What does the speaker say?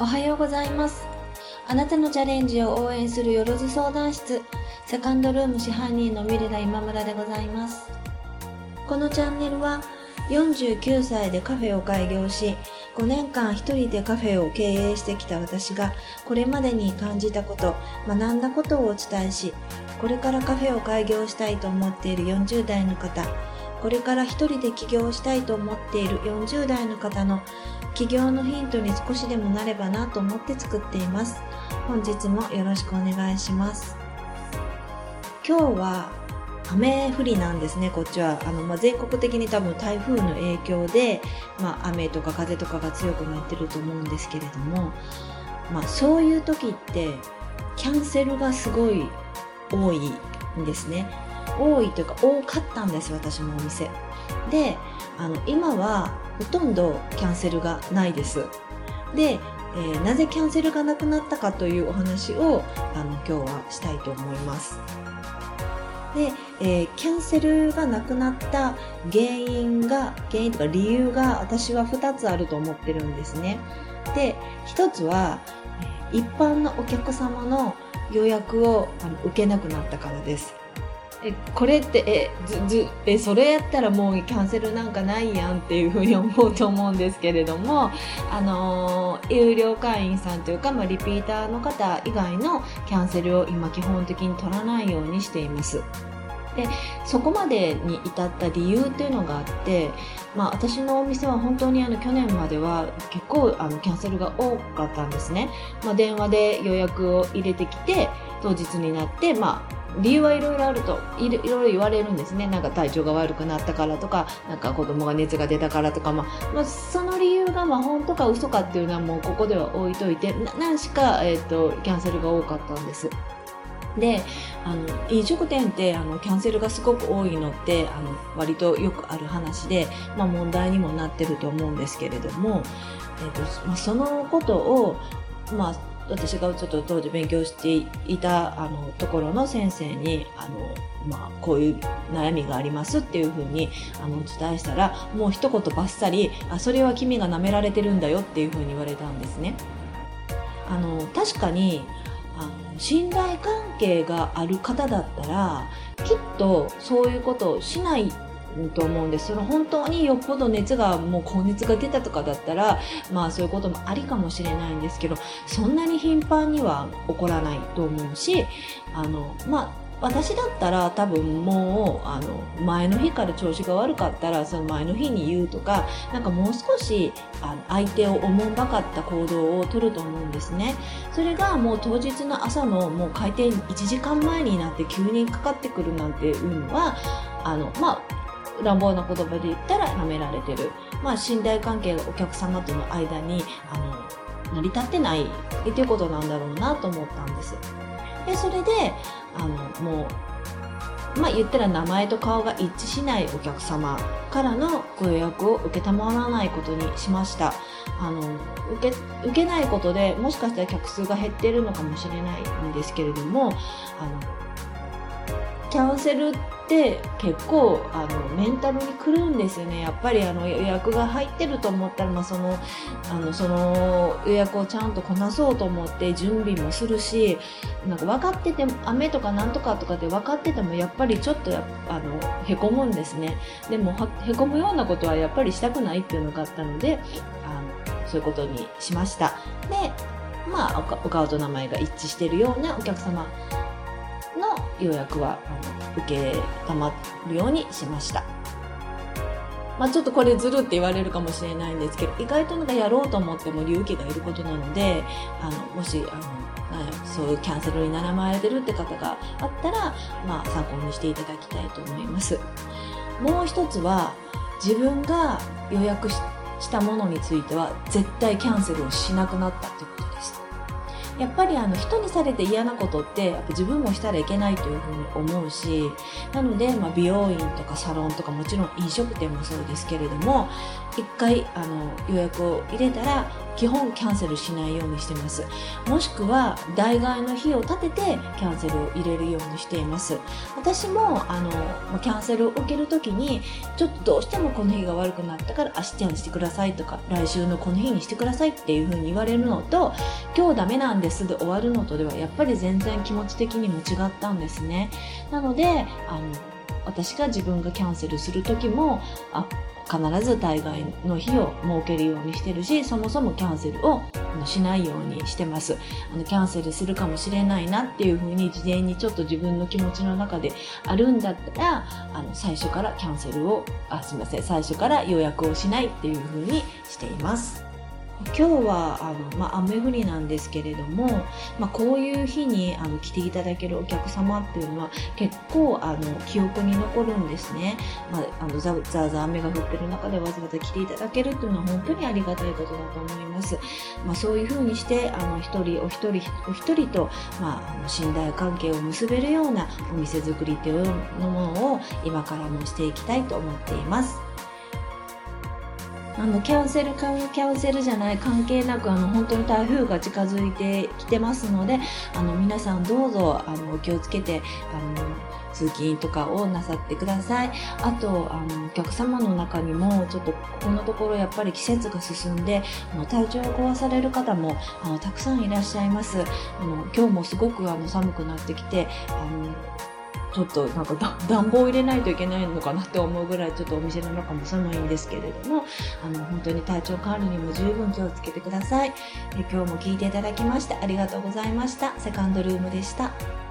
おはようございます。あなたのチャレンジを応援するよろず相談室、セカンドルーム支配人のミレダ今村でございます。このチャンネルは49歳でカフェを開業し、5年間一人でカフェを経営してきた私が、これまでに感じたこと、学んだことをお伝えし、これからカフェを開業したいと思っている40代の方、これから一人で起業したいと思っている40代の方の起業のヒントに少しでもなればなと思って作っています。本日もよろしくお願いします。今日は雨降りなんですね、こっちは。あの、まあ、全国的に多分台風の影響で、まあ、雨とか風とかが強くなってると思うんですけれども、まあ、そういう時って、キャンセルがすごい多いんですね。多いというか、多かったんです、私のお店。で、あの、今はほとんどキャンセルがないです。で、えーなぜキャンセルがなくなったかというお話をあの今日はしたいと思います。で、えーキャンセルがなくなった原因が、原因とか理由が私は2つあると思ってるんですね。で、1つは、一般のお客様の予約を受けなくなったからです。え、これって、え、ず、ず、え、それやったらもうキャンセルなんかないやんっていうふうに思うと思うんですけれども、あのー有料会員さんというか、まあ、リピーターの方以外のキャンセルを今基本的に取らないようにしています。で、そこまでに至った理由っていうのがあって、まあ私のお店は本当にあの去年までは結構あのキャンセルが多かったんですね。まあ電話で予約を入れてきて、当日になって、まあ理由はいろいろあるといろいろ言われるんですねなんか体調が悪くなったからとかなんか子供が熱が出たからとか、まあまあ、その理由がまあ本当か嘘かっていうのはもうここでは置いといて何しか、えっとキャンセルが多かったんです。であの飲食店ってあのキャンセルがすごく多いのってあの割とよくある話で、まあ、問題にもなってると思うんですけれども、えっとまあ、そのことを、まあ、私がちょっと当時勉強していたあのところの先生にあの、まあ、こういう悩みがありますっていうふうにあのお伝えしたらもう一言ばっさりあそれは君が舐められてるんだよっていうふうに言われたんですね。あの確かにあの信頼関係がある方だったらきっとそういうことをしないと思うんです。その本当によっぽど熱がもう高熱が出たとかだったらまあそういうこともありかもしれないんですけどそんなに頻繁には起こらないと思うしあのまあ私だったら多分もうあの前の日から調子が悪かったらその前の日に言うとかなんかもう少しあの相手をおもんばかった行動を取ると思うんですね。それがもう当日の朝のもう開店1時間前になって急にかかってくるなんていうのはあのまあ乱暴な言葉で言ったら舐められてる。まあ信頼関係がお客様との間に、あの、成り立ってないっていうことなんだろうなと思ったんです。で、それで、あの、もう、まあ言ったら名前と顔が一致しないお客様からのご予約を受けたまらないことにしました。あの、受け、受けないことでもしかしたら客数が減ってるのかもしれないんですけれども、あの、キャンセルって結構あのメンタルにくるんですよね。やっぱりあの予約が入ってると思ったら、まあ、そのあのその予約をちゃんとこなそうと思って準備もするしなんか分かってても雨とかなんとかとかって分かっててもやっぱりちょっとやあのへこむんですね。でもへこむようなことはやっぱりしたくないっていうのがあったのであのそういうことにしました。でまあお顔と名前が一致しているようなお客様予約はあの受けたまるようにしました。まあちょっとこれずるって言われるかもしれないんですけど、意外となんかやろうと思っても勇気がいることなので、あの、もし、あの、なんやそういうキャンセルに悩まれてるって方があったら、まあ参考にしていただきたいと思います。もう一つは、自分が予約したものについては絶対キャンセルをしなくなったってこと。やっぱりあの人にされて嫌なことってやっぱ自分もしたらいけないというふうに思うしなので、まあ、美容院とかサロンとかもちろん飲食店もそうですけれども1回あの予約を入れたら基本キャンセルしないようにしてます。もしくは代替の日を立ててキャンセルを入れるようにしています。私もあのキャンセルを受ける時にちょっとどうしてもこの日が悪くなったから明日にしてくださいとか来週のこの日にしてくださいっていう風に言われるのと今日ダメなんですですぐ終わるのとではやっぱり全然気持ち的にも違ったんですね。なのであの私が自分がキャンセルする時もあ必ず大概の日を設けるようにしてるしそもそもキャンセルをしないようにしてます。あのキャンセルするかもしれないなっていうふうに事前にちょっと自分の気持ちの中であるんだったらあの最初からキャンセルをあすいません最初から予約をしないっていうふうにしています。今日はあの、まあ、雨降りなんですけれども、まあ、こういう日にあの来ていただけるお客様っていうのは結構あの記憶に残るんですね、まあ、あのザーザー雨が降ってる中でわざわざ来ていただけるっていうのは本当にありがたいことだと思います、まあ、そういうふうにしてあの一人お一人お一人と、まあ、あの信頼関係を結べるようなお店作りというのものを今からもしていきたいと思っています。あのキャンセルかキャンセルじゃない関係なくあの本当に台風が近づいてきてますのであの皆さんどうぞあのお気をつけてあの通勤とかをなさってください。あとあのお客様の中にもちょっとここのところやっぱり季節が進んであの体調を壊される方もあのたくさんいらっしゃいます。あの今日もすごくあの寒くなってきてあのちょっとなんか暖房入れないといけないのかなって思うぐらいちょっとお店の中も寒いんですけれどもあの本当に体調管理にも十分気をつけてください。え今日も聞いていただきましてありがとうございました。セカンドルームでした。